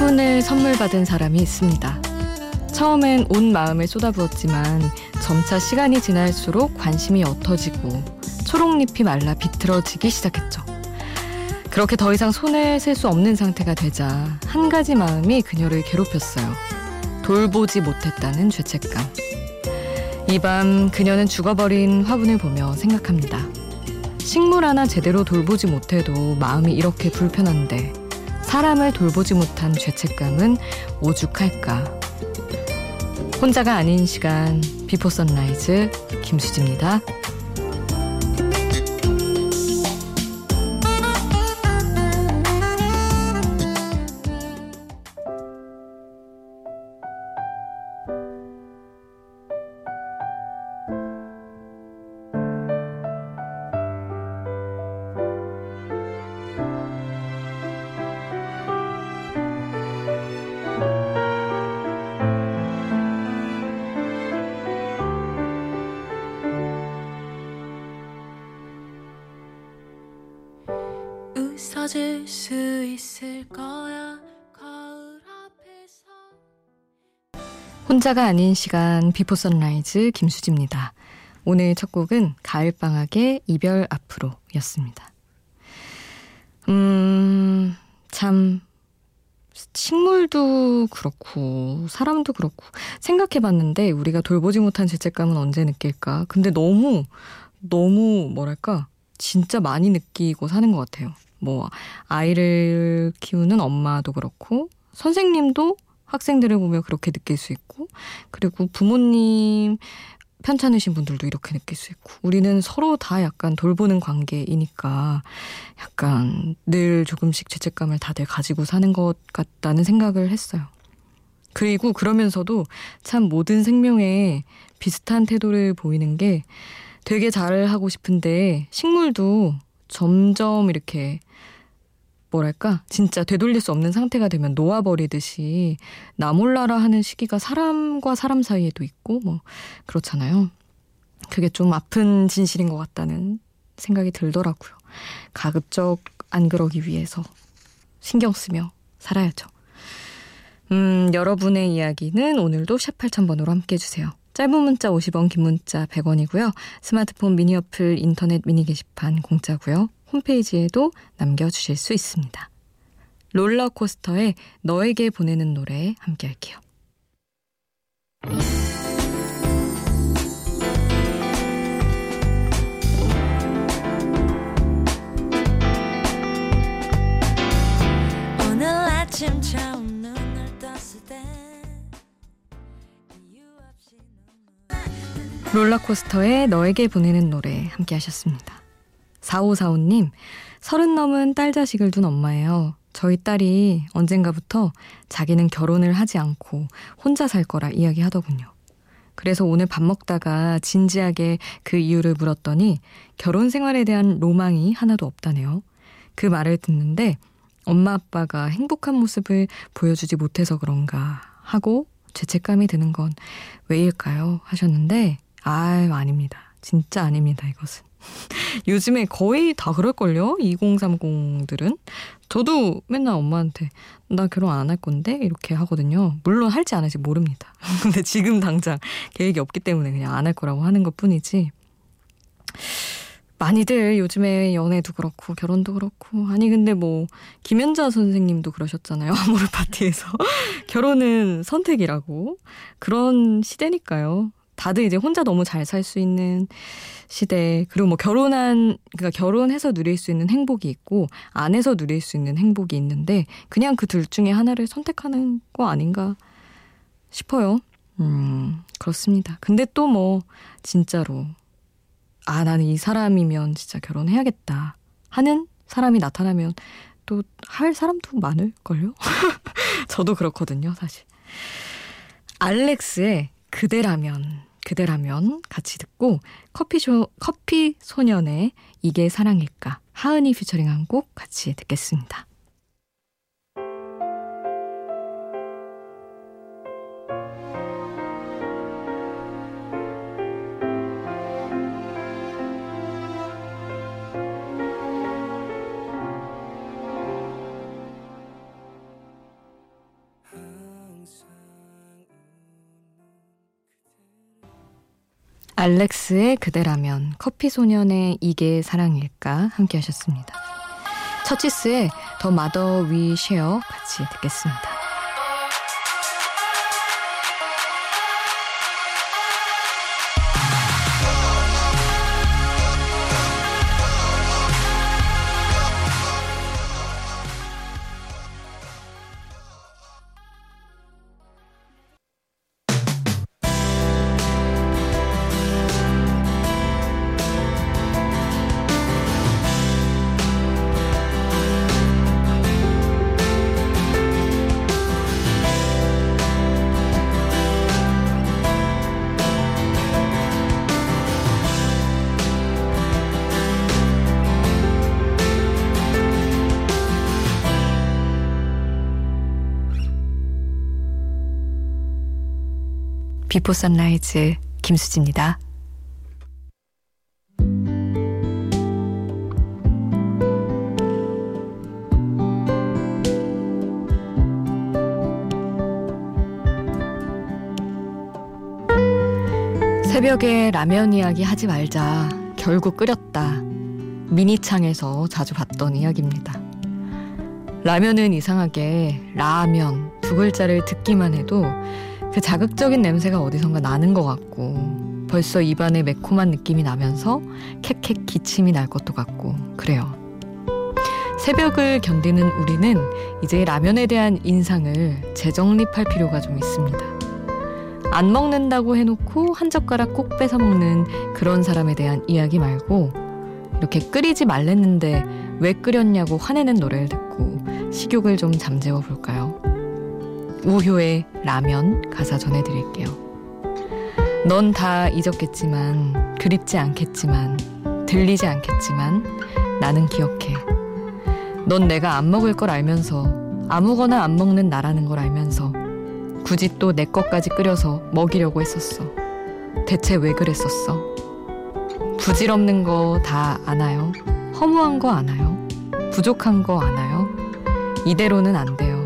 화분을 선물 받은 사람이 있습니다. 처음엔 온 마음을 쏟아부었지만 점차 시간이 지날수록 관심이 옅어지고 초록잎이 말라 비틀어지기 시작했죠. 그렇게 더 이상 손을 셀 수 없는 상태가 되자 한 가지 마음이 그녀를 괴롭혔어요. 돌보지 못했다는 죄책감. 이 밤 그녀는 죽어버린 화분을 보며 생각합니다. 식물 하나 제대로 돌보지 못해도 마음이 이렇게 불편한데 사람을 돌보지 못한 죄책감은 오죽할까. 혼자가 아닌 시간 비포 선라이즈 김수지입니다. 웃어줄 수 있을 거야 혼자가 아닌 시간 Before Sunrise 김수지입니다. 오늘 첫 곡은 가을방학의 이별 앞으로 였습니다. 음, 참, 식물도 그렇고, 사람도 그렇고, 생각해 봤는데, 우리가 돌보지 못한 죄책감은 언제 느낄까? 근데 너무, 너무, 뭐랄까, 진짜 많이 느끼고 사는 것 같아요. 뭐 아이를 키우는 엄마도 그렇고 선생님도 학생들을 보며 그렇게 느낄 수 있고 그리고 부모님 편찮으신 분들도 이렇게 느낄 수 있고 우리는 서로 다 약간 돌보는 관계이니까 약간 늘 조금씩 죄책감을 다들 가지고 사는 것 같다는 생각을 했어요. 그리고 그러면서도 참 모든 생명에 비슷한 태도를 보이는 게 되게 잘하고 싶은데 식물도 점점 이렇게 뭐랄까 진짜 되돌릴 수 없는 상태가 되면 놓아버리듯이 나 몰라라 하는 시기가 사람과 사람 사이에도 있고 뭐 그렇잖아요. 그게 좀 아픈 진실인 것 같다는 생각이 들더라고요. 가급적 안 그러기 위해서 신경 쓰며 살아야죠. 음, 여러분의 이야기는 오늘도 샵 8000번으로 함께 해주세요. 짧은 문자 50원, 긴 문자 100원이고요. 스마트폰 미니 어플, 인터넷 미니 게시판 공짜고요. 홈페이지에도 남겨주실 수 있습니다. 롤러코스터에 너에게 보내는 노래 함께 할게요. 롤러코스터에 너에게 보내는 노래 함께 하셨습니다. 4545님, 서른 넘은 딸 자식을 둔 엄마예요. 저희 딸이 언젠가부터 자기는 결혼을 하지 않고 혼자 살 거라 이야기하더군요. 그래서 오늘 밥 먹다가 진지하게 그 이유를 물었더니 결혼 생활에 대한 로망이 하나도 없다네요. 그 말을 듣는데 엄마 아빠가 행복한 모습을 보여주지 못해서 그런가 하고 죄책감이 드는 건 왜일까요? 하셨는데, 아유, 아닙니다. 진짜 아닙니다, 이것은. 요즘에 거의 다 그럴걸요? 2030들은. 저도 맨날 엄마한테 나 결혼 안 할 건데? 이렇게 하거든요. 물론 할지 안 할지 모릅니다. 근데 지금 당장 계획이 없기 때문에 그냥 안 할 거라고 하는 것 뿐이지. 많이들 요즘에 연애도 그렇고 결혼도 그렇고 아니 근데 뭐 김연자 선생님도 그러셨잖아요 아모르 파티에서 결혼은 선택이라고 그런 시대니까요 다들 이제 혼자 너무 잘 살 수 있는 시대 그리고 뭐 결혼한 그러니까 결혼해서 누릴 수 있는 행복이 있고 안 해서 누릴 수 있는 행복이 있는데 그냥 그 둘 중에 하나를 선택하는 거 아닌가 싶어요. 음 그렇습니다. 근데 또 뭐 진짜로 아 나는 이 사람이면 진짜 결혼해야겠다 하는 사람이 나타나면 또 할 사람도 많을걸요. 저도 그렇거든요 사실. 알렉스의 그대라면 그대라면 같이 듣고 커피쇼, 커피 소년의 이게 사랑일까 하은이 피처링한 곡 같이 듣겠습니다. 알렉스의 그대라면, 커피소년의 이게 사랑일까 함께 하셨습니다. 처치스의 더 마더 위 쉐어 같이 듣겠습니다. Before Sunrise 김수지입니다. 새벽에 라면 이야기 하지 말자. 결국 끓였다. 미니창에서 자주 봤던 이야기입니다. 라면은 이상하게 라면 두 글자를 듣기만 해도 그 자극적인 냄새가 어디선가 나는 것 같고 벌써 입안에 매콤한 느낌이 나면서 캑캑 기침이 날 것도 같고 그래요. 새벽을 견디는 우리는 이제 라면에 대한 인상을 재정립할 필요가 좀 있습니다. 안 먹는다고 해놓고 한 젓가락 꼭 뺏어 먹는 그런 사람에 대한 이야기 말고 이렇게 끓이지 말랬는데 왜 끓였냐고 화내는 노래를 듣고 식욕을 좀 잠재워 볼까요? 우효의 라면 가사 전해드릴게요. 넌 다 잊었겠지만, 그립지 않겠지만, 들리지 않겠지만, 나는 기억해. 넌 내가 안 먹을 걸 알면서, 아무거나 안 먹는 나라는 걸 알면서, 굳이 또 내 것까지 끓여서 먹이려고 했었어. 대체 왜 그랬었어? 부질없는 거 다 아나요? 허무한 거 아나요? 부족한 거 아나요? 이대로는 안 돼요.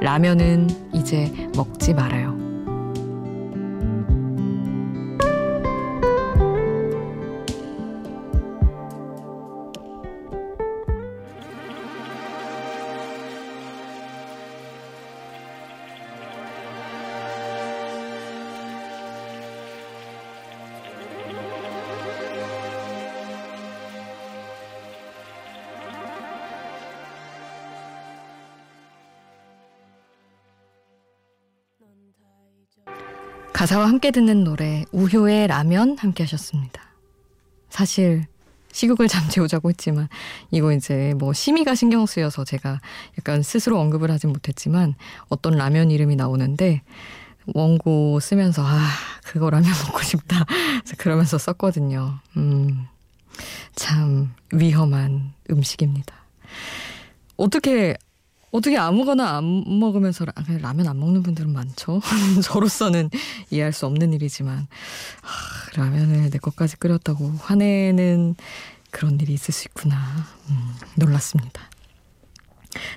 라면은 이제 먹지 말아요. 가사와 함께 듣는 노래 우효의 라면 함께 하셨습니다. 사실 식욕을 잠재우자고 했지만 이거 이제 뭐 심의가 신경 쓰여서 제가 약간 스스로 언급을 하진 못했지만 어떤 라면 이름이 나오는데 원고 쓰면서 아 그거 라면 먹고 싶다 그러면서 썼거든요. 음, 참 위험한 음식입니다. 어떻게 어떻게 아무거나 안 먹으면서 라, 라면 안 먹는 분들은 많죠. 저로서는 이해할 수 없는 일이지만 하, 라면을 내 것까지 끓였다고 화내는 그런 일이 있을 수 있구나. 음, 놀랐습니다.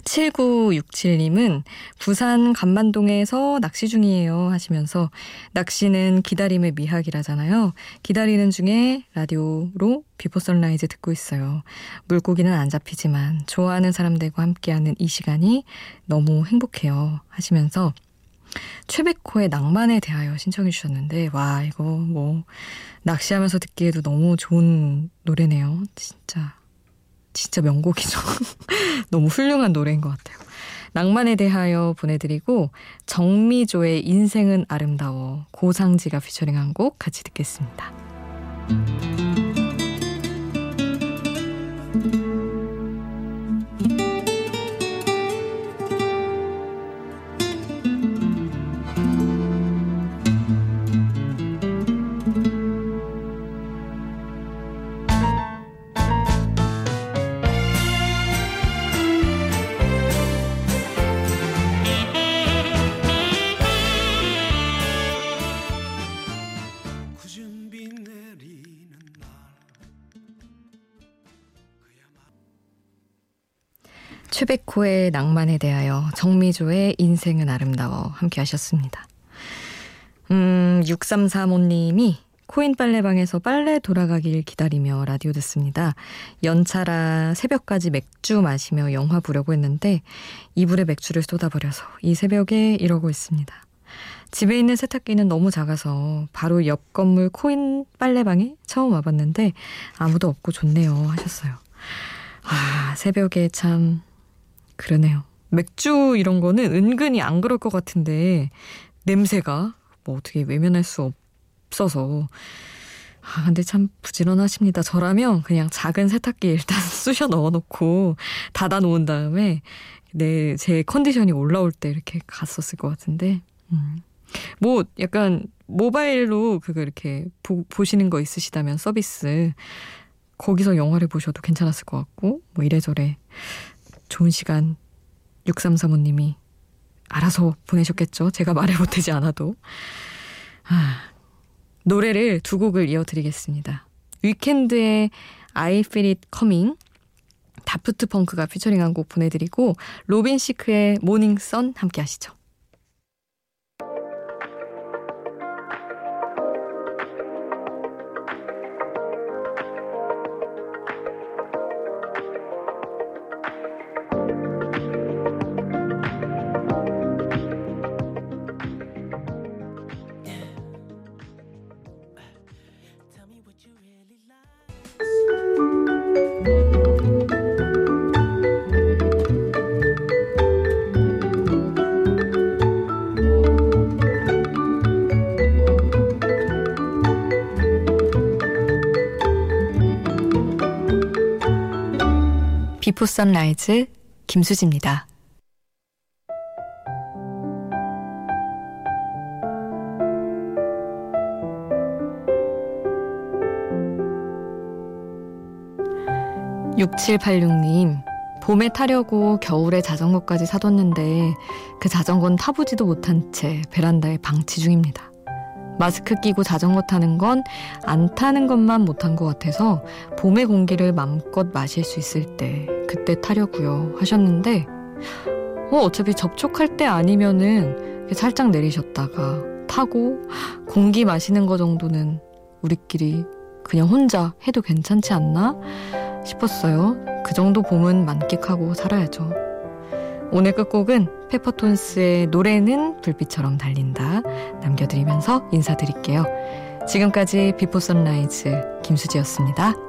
7967님은 부산 감만동에서 낚시 중이에요 하시면서 낚시는 기다림의 미학이라잖아요. 기다리는 중에 라디오로 Before Sunrise 듣고 있어요. 물고기는 안 잡히지만 좋아하는 사람들과 함께하는 이 시간이 너무 행복해요 하시면서 최백호의 낭만에 대하여 신청해 주셨는데 와 이거 뭐 낚시하면서 듣기에도 너무 좋은 노래네요. 진짜 진짜 명곡이죠. 너무 훌륭한 노래인 것 같아요. 낭만에 대하여 보내드리고 정미조의 인생은 아름다워 고상지가 피처링한 곡 같이 듣겠습니다. 최백호의 낭만에 대하여 정미조의 인생은 아름다워 함께 하셨습니다. 음, 6335님이 코인 빨래방에서 빨래 돌아가길 기다리며 라디오 듣습니다. 연차라 새벽까지 맥주 마시며 영화 보려고 했는데 이불에 맥주를 쏟아버려서 이 새벽에 이러고 있습니다. 집에 있는 세탁기는 너무 작아서 바로 옆 건물 코인 빨래방에 처음 와봤는데 아무도 없고 좋네요 하셨어요. 아 새벽에 참 그러네요. 맥주 이런 거는 은근히 안 그럴 것 같은데 냄새가 뭐 어떻게 외면할 수 없어서 아 근데 참 부지런하십니다. 저라면 그냥 작은 세탁기 일단 쑤셔 넣어놓고 닫아 놓은 다음에 내 제 컨디션이 올라올 때 이렇게 갔었을 것 같은데 음. 뭐 약간 모바일로 그거 이렇게 보, 보시는 거 있으시다면 서비스 거기서 영화를 보셔도 괜찮았을 것 같고 뭐 이래저래 좋은 시간 6335님이 알아서 보내셨겠죠. 제가 말을 못하지 않아도. 아, 노래를 두 곡을 이어드리겠습니다. 위켄드의 I Feel It Coming, 다프트 펑크가 피처링한 곡 보내드리고 로빈 시크의 Morning Sun 함께 하시죠. Before Sunrise 김수지입니다. 육칠팔육님 봄에 타려고 겨울에 자전거까지 사뒀는데 그 자전거는 타보지도 못한 채 베란다에 방치 중입니다. 마스크 끼고 자전거 타는 건 안 타는 것만 못한 것 같아서 봄의 공기를 마음껏 마실 수 있을 때 그때 타려고요 하셨는데 어, 어차피 접촉할 때 아니면은 살짝 내리셨다가 타고 공기 마시는 거 정도는 우리끼리 그냥 혼자 해도 괜찮지 않나 싶었어요. 그 정도 봄은 만끽하고 살아야죠. 오늘 끝곡은 페퍼톤스의 노래는 불빛처럼 달린다 남겨드리면서 인사드릴게요. 지금까지 비포 선라이즈 김수지였습니다.